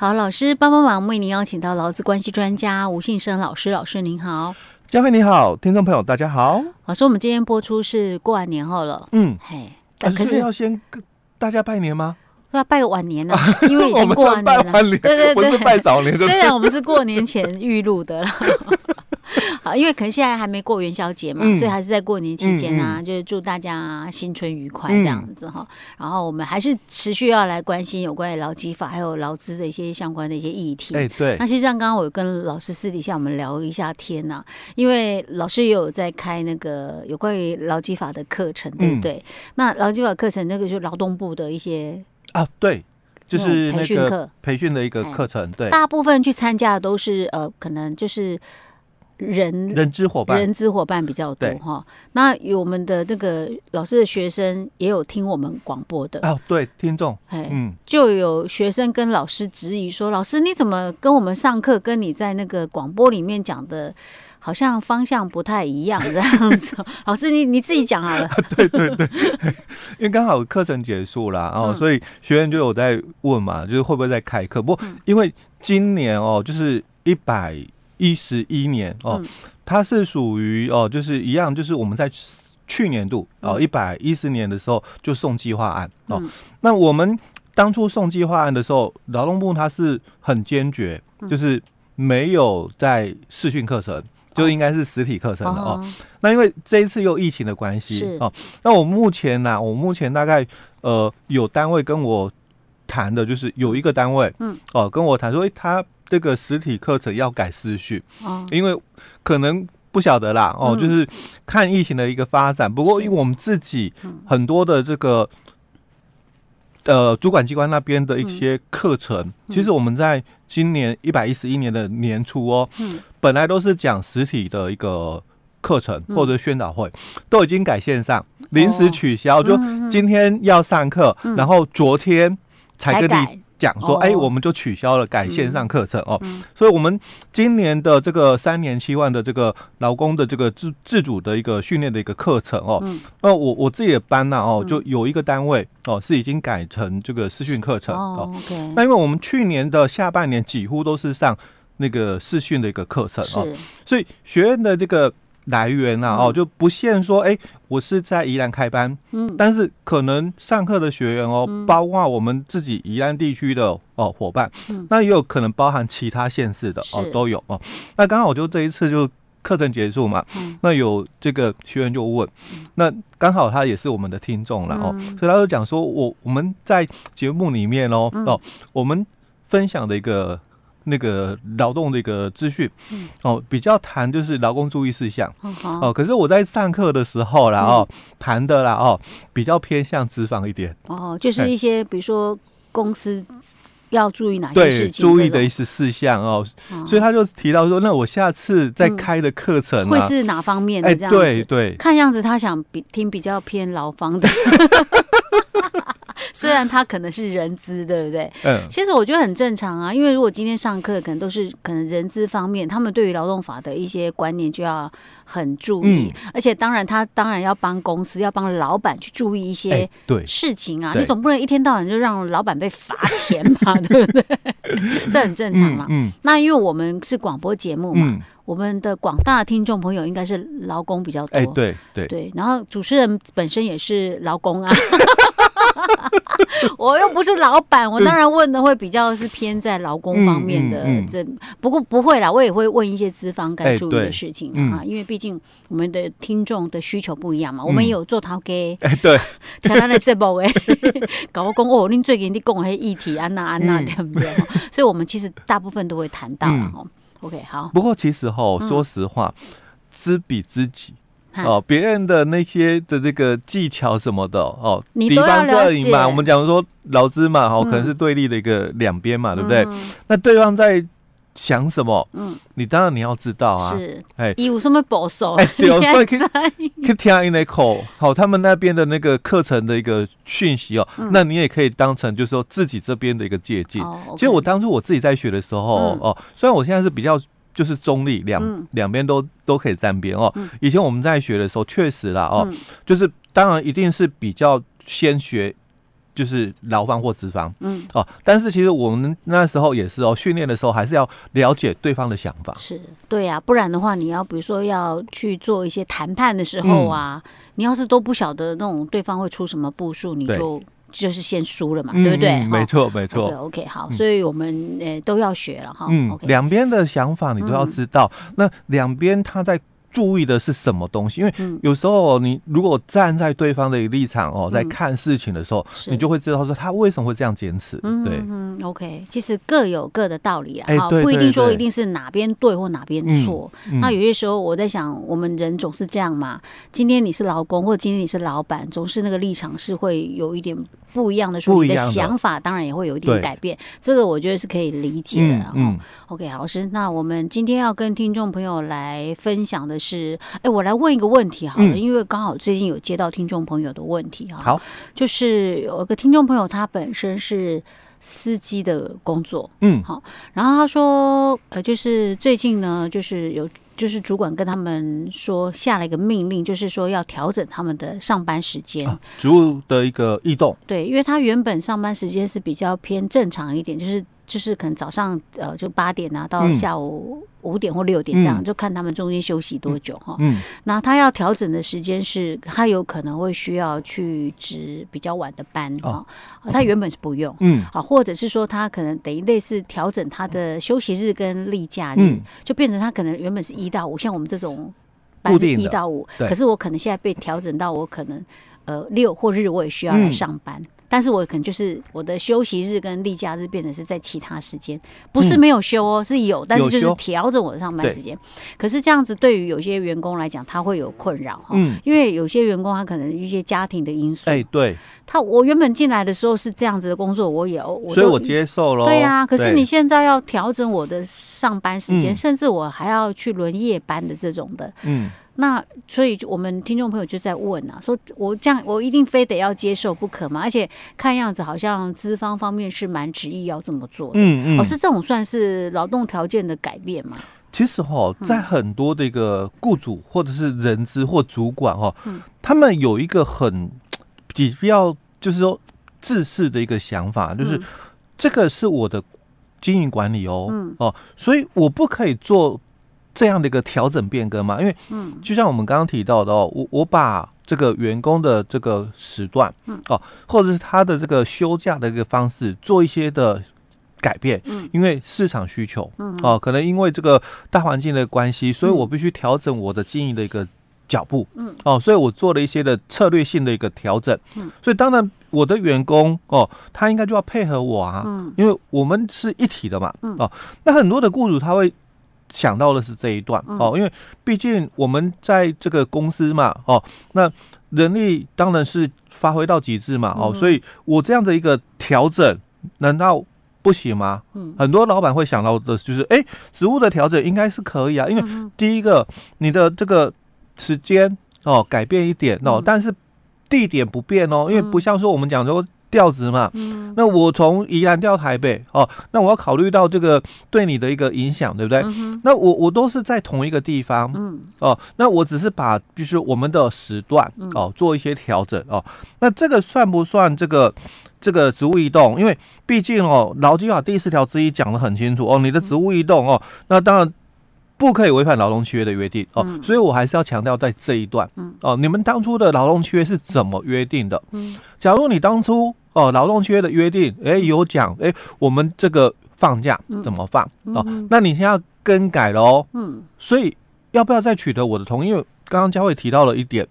好，老师帮帮忙，为您邀请到劳资关系专家吴信生老师，老师您好，佳慧你好，听众朋友大家好。老师，我们今天播出是过完年后了，嗯，嘿，但可是要先跟大家拜年吗？要拜个晚年了，因为已经过完年了，年对对对，不是拜早年。虽然我们是过年前预录的了。好，因为可能现在还没过元宵节嘛，嗯、所以还是在过年期间啊，嗯嗯、就是祝大家新春愉快这样子哈。嗯、然后我们还是持续要来关心有关于劳基法还有劳资的一些相关的一些议题。哎，对。那实际上刚刚我有跟老师私底下我们聊一下天呐、啊，因为老师也有在开那个有关于劳基法的课程，对不对？嗯、那劳基法课程那个就是劳动部的一些啊，对，就是培训课培训的一个课程，对。大部分去参加的都是呃，可能就是。人人资伙伴，人资伙伴比较多哈。那有我们的那个老师的学生也有听我们广播的哦，对，听众，嗯，就有学生跟老师质疑说：“老师，你怎么跟我们上课，跟你在那个广播里面讲的，好像方向不太一样这样子？” 老师，你你自己讲好了。对对对，因为刚好课程结束了哦，所以学员就有在问嘛，就是会不会再开课？不过因为今年哦，就是一百。一十一年哦，它是属于哦，就是一样，就是我们在去年度哦，一百一十年的时候就送计划案哦。嗯、那我们当初送计划案的时候，劳动部它是很坚决，就是没有在视讯课程，嗯、就应该是实体课程的哦。哦。那因为这一次又疫情的关系哦，那我目前呢、啊，我目前大概呃有单位跟我谈的，就是有一个单位嗯。哦跟我谈说，诶他。这个实体课程要改视讯，哦，因为可能不晓得啦，哦，就是看疫情的一个发展。不过，因为我们自己很多的这个呃主管机关那边的一些课程，其实我们在今年一百一十一年的年初哦，本来都是讲实体的一个课程或者宣导会，都已经改线上，临时取消，就今天要上课，然后昨天才跟你。讲说，哎，我们就取消了改线上课程哦，所以，我们今年的这个三年七万的这个劳工的这个自自主的一个训练的一个课程哦，那我我自己的班呢哦，就有一个单位哦是已经改成这个视讯课程哦，那因为我们去年的下半年几乎都是上那个视讯的一个课程哦，所以学院的这个。来源啊，哦，就不限说，哎，我是在宜兰开班，嗯，但是可能上课的学员哦，包括我们自己宜兰地区的哦伙伴，嗯，那也有可能包含其他县市的哦，都有哦。那刚好我就这一次就课程结束嘛，那有这个学员就问，那刚好他也是我们的听众了哦，所以他就讲说我我们在节目里面哦哦，我们分享的一个。那个劳动的一个资讯，哦，比较谈就是劳工注意事项，哦，可是我在上课的时候啦，哦，谈的啦，哦，比较偏向资方一点，哦，就是一些比如说公司要注意哪些事情，注意的一些事项哦，所以他就提到说，那我下次再开的课程会是哪方面的这样子？对对，看样子他想比听比较偏劳方的。虽然他可能是人资，对不对？嗯，其实我觉得很正常啊，因为如果今天上课可能都是可能人资方面，他们对于劳动法的一些观念就要很注意，嗯、而且当然他当然要帮公司要帮老板去注意一些对事情啊，欸、你总不能一天到晚就让老板被罚钱吧，对不对？这很正常嘛。嗯，嗯那因为我们是广播节目嘛，嗯、我们的广大的听众朋友应该是劳工比较多，欸、对对对，然后主持人本身也是劳工啊。我又不是老板，我当然问的会比较是偏在劳工方面的。这不过不会啦，我也会问一些资方该注意的事情啊，因为毕竟我们的听众的需求不一样嘛。我们也有做头家，哎，对，听咱的节目诶，搞我讲哦，恁最近你讲的议题安娜安娜对不对？所以我们其实大部分都会谈到了哈。OK，好。不过其实哈，说实话，知彼知己。哦，别人的那些的这个技巧什么的哦，敌方阵营嘛，我们讲说劳资嘛，哦，可能是对立的一个两边嘛，对不对？那对方在想什么？嗯，你当然你要知道啊。是，哎，有什么保守？哎，对哦，所以可以可以听一口，好，他们那边的那个课程的一个讯息哦，那你也可以当成就是说自己这边的一个借鉴。其实我当初我自己在学的时候哦，虽然我现在是比较。就是中立，两两边都都可以站边哦。以前我们在学的时候，确实啦哦，就是当然一定是比较先学就是劳方或资方，嗯。哦，但是其实我们那时候也是哦，训练的时候还是要了解对方的想法，是对呀、啊，不然的话，你要比如说要去做一些谈判的时候啊，嗯、你要是都不晓得那种对方会出什么步数，你就就是先输了嘛，对不对？嗯、没错，没错。OK，好，所以我们呃都要学了哈。嗯，两边的想法你都要知道，嗯、那两边他在。注意的是什么东西？因为有时候你如果站在对方的一个立场哦，在看事情的时候，你就会知道说他为什么会这样坚持。对，嗯，OK，其实各有各的道理啊，不一定说一定是哪边对或哪边错。那有些时候我在想，我们人总是这样嘛。今天你是老公，或今天你是老板，总是那个立场是会有一点不一样的，说你的想法当然也会有一点改变。这个我觉得是可以理解的。嗯，OK，老师，那我们今天要跟听众朋友来分享的。是，哎、欸，我来问一个问题好了，嗯、因为刚好最近有接到听众朋友的问题哈。好，就是有一个听众朋友，他本身是司机的工作，嗯，好，然后他说，呃，就是最近呢，就是有，就是主管跟他们说下了一个命令，就是说要调整他们的上班时间，职务的一个异动。对，因为他原本上班时间是比较偏正常一点，就是。就是可能早上呃就八点啊到下午五点或六点这样，嗯、就看他们中间休息多久哈。嗯，那他要调整的时间是，他有可能会需要去值比较晚的班哈。哦、他原本是不用，嗯，啊，或者是说他可能等于类似调整他的休息日跟例假日，嗯、就变成他可能原本是一到五，像我们这种班一到五，可是我可能现在被调整到我可能呃六或日我也需要来上班。嗯但是我可能就是我的休息日跟例假日变成是在其他时间，不是没有休哦，是有，但是就是调整我的上班时间。可是这样子对于有些员工来讲，他会有困扰哈，因为有些员工他可能一些家庭的因素，哎，对，他我原本进来的时候是这样子的工作，我也，所以我接受了，对啊。可是你现在要调整我的上班时间，甚至我还要去轮夜班的这种的，嗯。那所以，我们听众朋友就在问啊，说我这样，我一定非得要接受不可吗？而且看样子好像资方方面是蛮执意要这么做的。嗯嗯，哦，是这种算是劳动条件的改变吗？其实哈，在很多的一个雇主或者是人资或主管哈，嗯，他们有一个很比较就是说自私的一个想法，就是这个是我的经营管理哦，嗯哦，所以我不可以做。这样的一个调整变更嘛，因为嗯，就像我们刚刚提到的哦，我我把这个员工的这个时段，嗯。哦，或者是他的这个休假的一个方式做一些的改变，嗯，因为市场需求，嗯。哦，可能因为这个大环境的关系，所以我必须调整我的经营的一个脚步，嗯。哦，所以我做了一些的策略性的一个调整，嗯，所以当然我的员工哦，他应该就要配合我啊，嗯，因为我们是一体的嘛，嗯。哦，那很多的雇主他会。想到的是这一段哦，因为毕竟我们在这个公司嘛，哦，那人力当然是发挥到极致嘛，哦，所以我这样的一个调整，难道不行吗？嗯，很多老板会想到的就是，哎，职务的调整应该是可以啊，因为第一个你的这个时间哦改变一点哦，但是地点不变哦，因为不像说我们讲说。调职嘛，嗯，那我从宜兰调台北哦，那我要考虑到这个对你的一个影响，对不对？嗯、那我我都是在同一个地方，嗯，哦，那我只是把就是我们的时段哦做一些调整哦，那这个算不算这个这个职务移动？因为毕竟哦，劳基法第四条之一讲得很清楚哦，你的职务移动哦，那当然。不可以违反劳动契约的约定哦，所以我还是要强调在这一段哦，你们当初的劳动契约是怎么约定的？假如你当初哦劳动契约的约定，哎有讲哎我们这个放假怎么放？哦，那你现在要更改了哦，所以要不要再取得我的同意？因为刚刚佳慧提到了一点，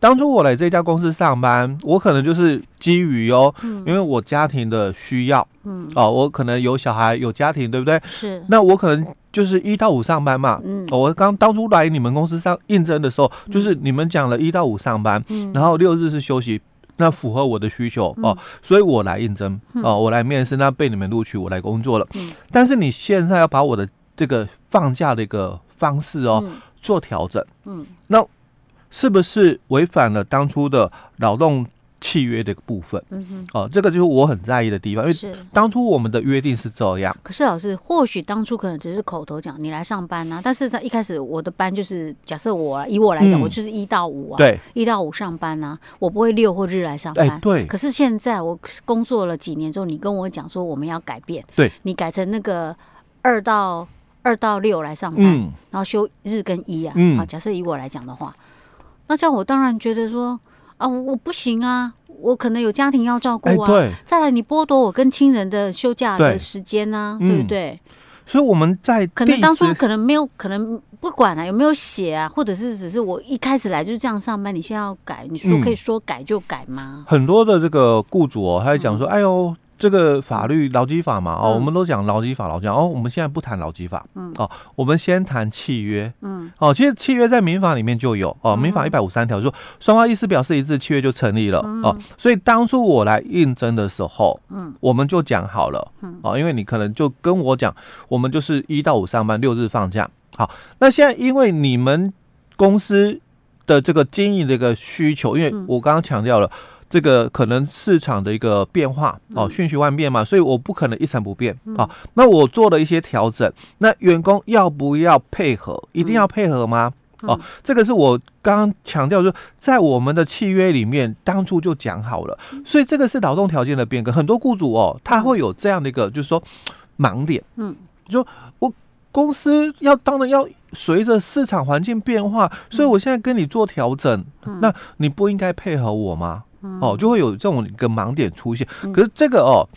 当初我来这家公司上班，我可能就是基于哦，因为我家庭的需要，嗯，哦，我可能有小孩有家庭，对不对？是。那我可能就是一到五上班嘛，嗯，我刚当初来你们公司上应征的时候，就是你们讲了一到五上班，嗯，然后六日是休息，那符合我的需求哦，所以我来应征哦，我来面试，那被你们录取，我来工作了。嗯，但是你现在要把我的这个放假的一个方式哦。做调整，嗯，那是不是违反了当初的劳动契约的部分，嗯哼，哦，这个就是我很在意的地方，因为当初我们的约定是这样。可是老师，或许当初可能只是口头讲，你来上班啊，但是他一开始我的班就是假设我以我来讲，嗯、我就是一到五啊，对，一到五上班啊，我不会六或日来上班。哎，对。可是现在我工作了几年之后，你跟我讲说我们要改变，对，你改成那个二到二到六来上班，嗯、然后休日跟一啊，嗯，啊，假设以我来讲的话，那这样我当然觉得说。啊，我不行啊，我可能有家庭要照顾啊。对，再来你剥夺我跟亲人的休假的时间啊，对不对？所以我们在可能当初可能没有，可能不管啊，有没有写啊，或者是只是我一开始来就是这样上班，你现在要改，你说可以说改就改吗？很多的这个雇主哦，他会讲说，哎呦。这个法律劳基法嘛，哦，我们都讲劳基法，劳基法哦，我们现在不谈劳基法，嗯，哦，我们先谈契约，嗯，哦，其实契约在民法里面就有，哦，民法一百五十三条说双方意思表示一致，契约就成立了，哦，所以当初我来应征的时候，嗯，我们就讲好了，嗯，哦，因为你可能就跟我讲，我们就是一到五上班，六日放假，好，那现在因为你们公司的这个经营这个需求，因为我刚刚强调了。这个可能市场的一个变化哦，瞬息万变嘛，所以我不可能一成不变啊。那我做了一些调整，那员工要不要配合？一定要配合吗？哦，这个是我刚刚强调，说在我们的契约里面当初就讲好了，所以这个是劳动条件的变更。很多雇主哦，他会有这样的一个，就是说盲点，嗯，就我公司要当然要随着市场环境变化，所以我现在跟你做调整，那你不应该配合我吗？哦，就会有这种一个盲点出现。可是这个哦，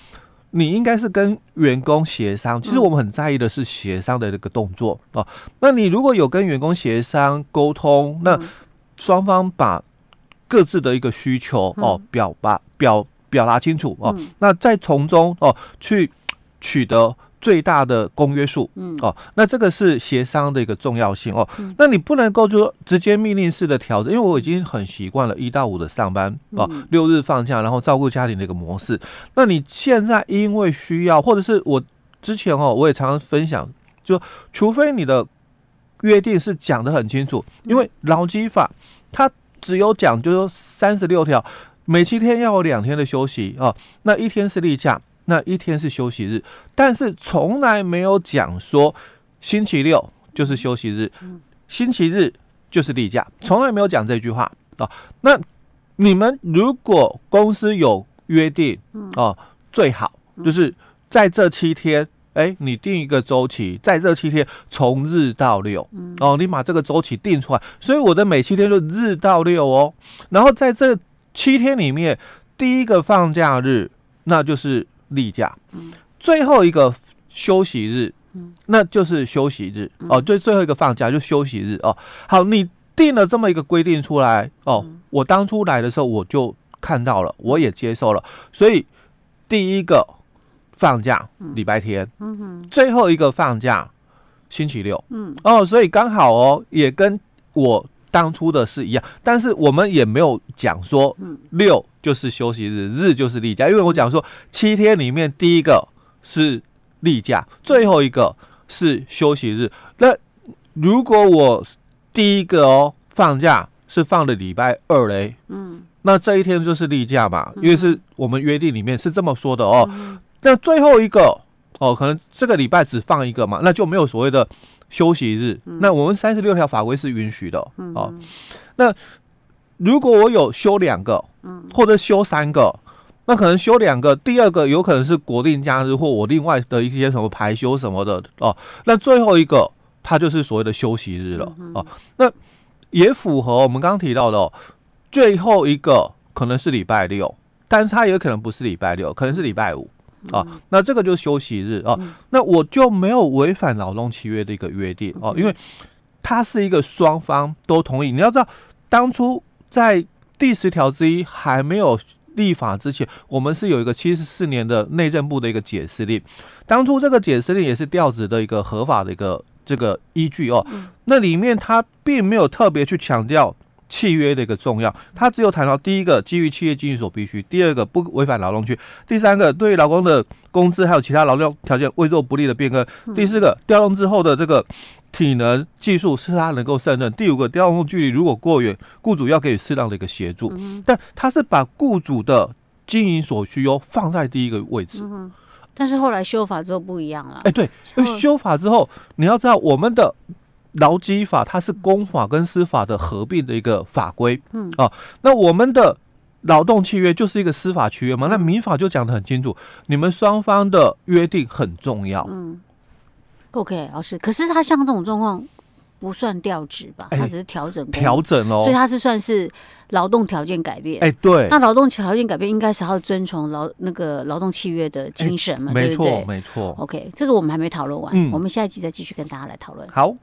你应该是跟员工协商。其实我们很在意的是协商的这个动作哦。那你如果有跟员工协商沟通，那双方把各自的一个需求哦表达表表达清楚哦，那再从中哦去取得。最大的公约数，嗯哦，那这个是协商的一个重要性哦。那你不能够就说直接命令式的调整，因为我已经很习惯了一到五的上班哦，六日放假，然后照顾家庭的一个模式。那你现在因为需要，或者是我之前哦，我也常常分享，就除非你的约定是讲的很清楚，因为劳基法它只有讲，就是说三十六条，每七天要有两天的休息哦，那一天是例假。那一天是休息日，但是从来没有讲说星期六就是休息日，星期日就是例假，从来没有讲这句话啊。那你们如果公司有约定哦，最好就是在这七天，哎，你定一个周期，在这七天从日到六哦，你把这个周期定出来，所以我的每七天就日到六哦，然后在这七天里面，第一个放假日那就是。例假，最后一个休息日，那就是休息日。哦。最最后一个放假就休息日。哦。好，你定了这么一个规定出来哦。我当初来的时候我就看到了，我也接受了。所以第一个放假礼拜天，最后一个放假星期六，哦，所以刚好哦，也跟我当初的是一样。但是我们也没有讲说六。就是休息日，日就是例假，因为我讲说七天里面第一个是例假，最后一个是休息日。那如果我第一个哦放假是放的礼拜二嘞，嗯，那这一天就是例假嘛，因为是我们约定里面是这么说的哦。那最后一个哦，可能这个礼拜只放一个嘛，那就没有所谓的休息日。那我们三十六条法规是允许的哦。那如果我有休两个，或者休三个，那可能休两个，第二个有可能是国定假日或我另外的一些什么排休什么的哦。那最后一个，它就是所谓的休息日了哦。那也符合我们刚刚提到的哦，最后一个可能是礼拜六，但是它也可能不是礼拜六，可能是礼拜五啊。那这个就是休息日啊。那我就没有违反劳动契约的一个约定哦，因为它是一个双方都同意。你要知道，当初。在第十条之一还没有立法之前，我们是有一个七十四年的内政部的一个解释令。当初这个解释令也是调职的一个合法的一个这个依据哦。那里面它并没有特别去强调契约的一个重要，他只有谈到第一个基于企业经营所必须，第二个不违反劳动区，第三个对于劳工的工资还有其他劳动条件未做不利的变更，第四个调动之后的这个。体能技术是他能够胜任。第五个，调动距离如果过远，雇主要给予适当的一个协助。嗯、但他是把雇主的经营所需要放在第一个位置。嗯、但是后来修法之后不一样了。哎、欸，对，修法之后，你要知道我们的劳基法它是公法跟司法的合并的一个法规。嗯啊，那我们的劳动契约就是一个司法契约嘛。那民法就讲的很清楚，你们双方的约定很重要。嗯。OK，老师，可是他像这种状况不算调职吧？他只是调整调整哦，所以他是算是劳动条件改变。哎，对，那劳动条件改变应该是要遵从劳那个劳动契约的精神嘛？没错，对不对？没错。OK，这个我们还没讨论完，嗯，我们下一集再继续跟大家来讨论。好。